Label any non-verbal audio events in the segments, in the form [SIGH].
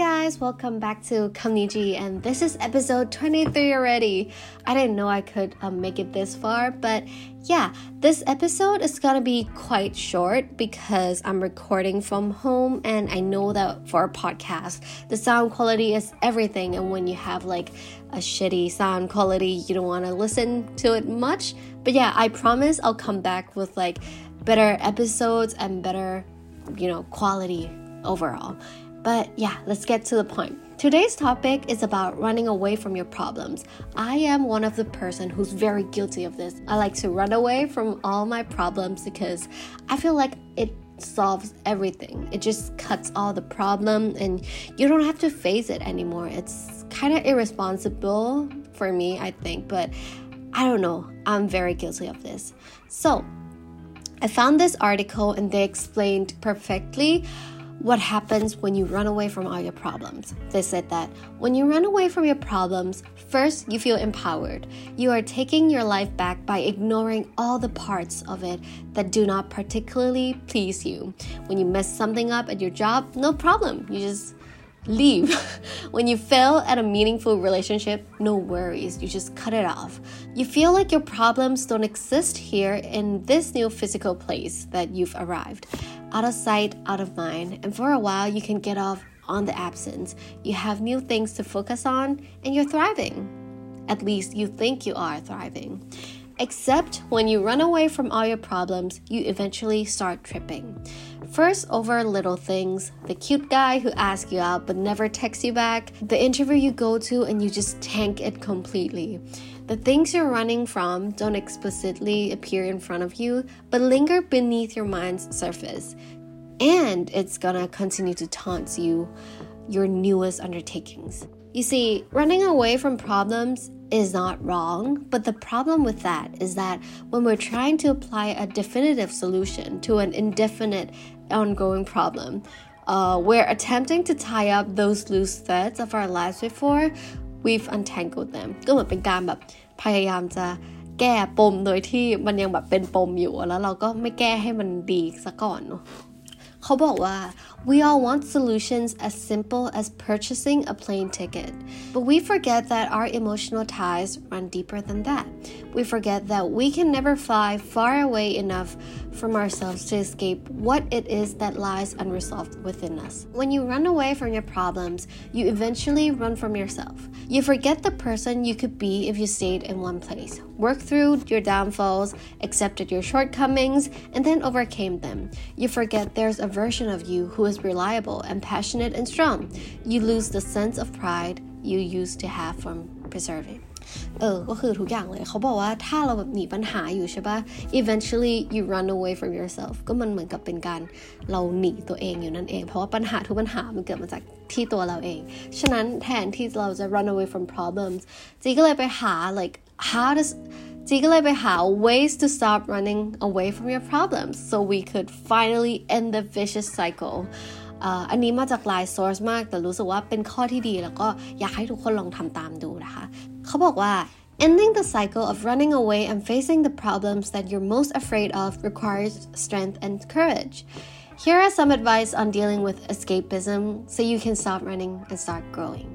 guys, welcome back to Kamniji, and this is episode 23 already. I didn't know I could um, make it this far, but yeah, this episode is gonna be quite short because I'm recording from home, and I know that for a podcast, the sound quality is everything, and when you have like a shitty sound quality, you don't wanna listen to it much. But yeah, I promise I'll come back with like better episodes and better, you know, quality overall. But yeah, let's get to the point. Today's topic is about running away from your problems. I am one of the person who's very guilty of this. I like to run away from all my problems because I feel like it solves everything. It just cuts all the problem and you don't have to face it anymore. It's kind of irresponsible for me, I think, but I don't know. I'm very guilty of this. So, I found this article and they explained perfectly what happens when you run away from all your problems. They said that when you run away from your problems, first you feel empowered. You are taking your life back by ignoring all the parts of it that do not particularly please you. When you mess something up at your job, no problem. You just leave. [LAUGHS] when you fail at a meaningful relationship, no worries, you just cut it off. You feel like your problems don't exist here in this new physical place that you've arrived. Out of sight, out of mind, and for a while you can get off on the absence. You have new things to focus on, and you're thriving. At least you think you are thriving. Except when you run away from all your problems, you eventually start tripping. First, over little things the cute guy who asks you out but never texts you back, the interview you go to and you just tank it completely. The things you're running from don't explicitly appear in front of you, but linger beneath your mind's surface. And it's gonna continue to taunt you your newest undertakings. You see, running away from problems is not wrong, but the problem with that is that when we're trying to apply a definitive solution to an indefinite ongoing problem, uh, we're attempting to tie up those loose threads of our lives before we've untangled them ก็เหมือนเป็นการแบบพยายามจะแก้ปมโดยที่มันยังแบบเป็นปมอยู่แล้วเราก็ไม่แก้ให้มันดีซะก่อนเนาะ เขาบอกว่า we all want solutions as simple as purchasing a plane ticket but we forget that our emotional ties run deeper than that we forget that we can never fly far away enough from ourselves to escape what it is that lies unresolved within us when you run away from your problems you eventually run from yourself you forget the person you could be if you stayed in one place worked through your downfalls accepted your shortcomings and then overcame them you forget there's a version of you who is reliable and passionate and strong. You lose the sense of pride you used to have from preserving. เออ ก็คือทุกอย่างเลย เขาบอกว่าถ้าเราแบบหนีปัญหาอยู่ใช่ปะ eventually you run away from yourself ก็มันเหมือนกับเป็นการเราหนีตัวเองอยู่นั่นเอง เพราะว่าปัญหาทุกปัญหามันเกิดมาจากที่ตัวเราเอง ฉะนั้นแทนที่เราจะ run away from problems จีก็เลยไปหา like how does จีก็เลยไปหา ways to stop running away from your problems so we could finally end the vicious cycle อันนี้มาจากหลาย source มาก แต่รู้สึกว่าเป็นข้อที่ดี แล้วก็อยากให้ทุกคนลองทำตามดูนะคะ เขาบอกว่า Ending the cycle of running away and facing the problems that you're most afraid of requires strength and courage. Here are some advice on dealing with escapism so you can stop running and start growing.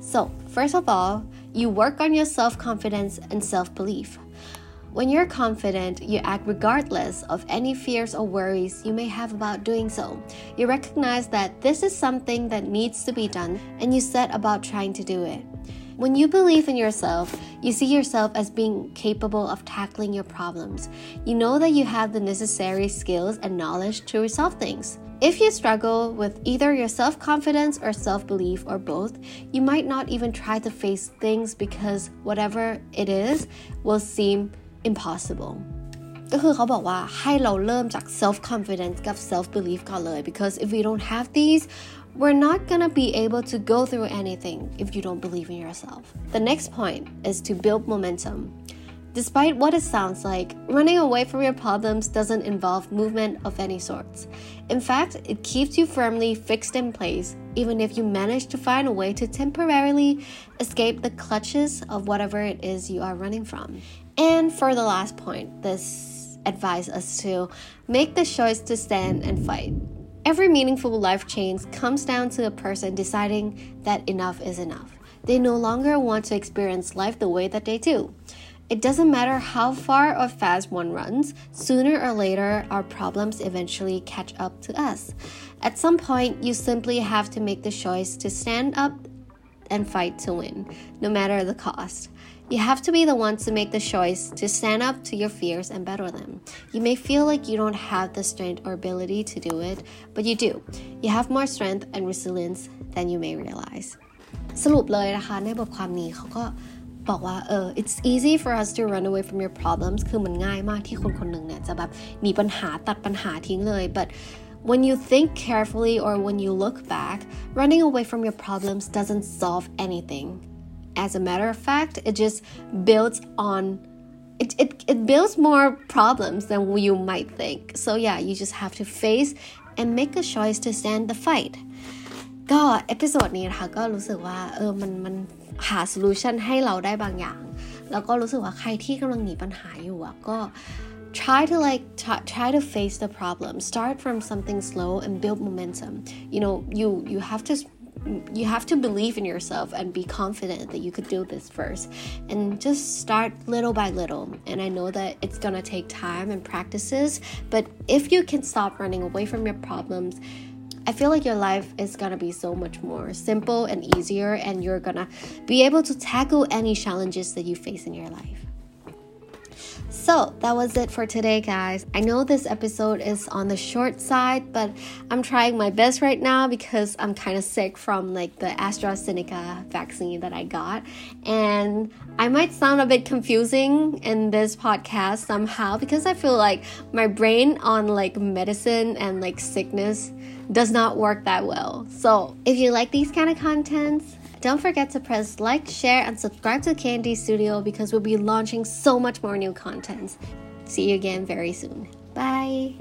So, first of all, you work on your self confidence and self belief. When you're confident, you act regardless of any fears or worries you may have about doing so. You recognize that this is something that needs to be done and you set about trying to do it. When you believe in yourself, you see yourself as being capable of tackling your problems. You know that you have the necessary skills and knowledge to resolve things. If you struggle with either your self confidence or self belief or both, you might not even try to face things because whatever it is will seem impossible ก็คือเขาบอกว่าให้เราเริ่มจาก self confidence กับ self belief ก่อนเลย because if we don't have these we're not gonna be able to go through anything if you don't believe in yourself. The next point is to build momentum. Despite what it sounds like, running away from your problems doesn't involve movement of any sorts. In fact, it keeps you firmly fixed in place, even if you manage to find a way to temporarily escape the clutches of whatever it is you are running from. And for the last point, this advises us to make the choice to stand and fight. Every meaningful life change comes down to a person deciding that enough is enough. They no longer want to experience life the way that they do. It doesn't matter how far or fast one runs, sooner or later, our problems eventually catch up to us. At some point, you simply have to make the choice to stand up and fight to win, no matter the cost. You have to be the one to make the choice to stand up to your fears and battle them. You may feel like you don't have the strength or ability to do it, but you do. You have more strength and resilience than you may realize. สรุปเลยนะคะในบทความนี้เขาก็ บอกว่าเออ it's easy for us to run away from your problems คือมันง่ายมากที่คนคนหนึ่งเนี่ยจะแบบหนีปัญหาตัดปัญหาทิ้งเลย but when you think carefully or when you look back running away from your problems doesn't solve anything as a matter of fact it just builds on it, it, it builds more problems than you might think so yeah you just have to face and make a choice to stand the fight ก็เอพิโซดนี้นะคะก็รู้สึกว่าเออมันมันหาโซลูชันให้เราได้บางอย่าง แล้วก็รู้สึกว่าใครที่กำลังหนีปัญหาอยู่อะก็ try to like try try to face the problem start from something slow and build momentum you know you you have to you have to believe in yourself and be confident that you could do this first and just start little by little and i know that it's going to take time and practices but if you can stop running away from your problems I feel like your life is gonna be so much more simple and easier, and you're gonna be able to tackle any challenges that you face in your life. So that was it for today, guys. I know this episode is on the short side, but I'm trying my best right now because I'm kind of sick from like the AstraZeneca vaccine that I got. And I might sound a bit confusing in this podcast somehow because I feel like my brain on like medicine and like sickness does not work that well. So if you like these kind of contents, don't forget to press like, share, and subscribe to Candy Studio because we'll be launching so much more new content. See you again very soon. Bye.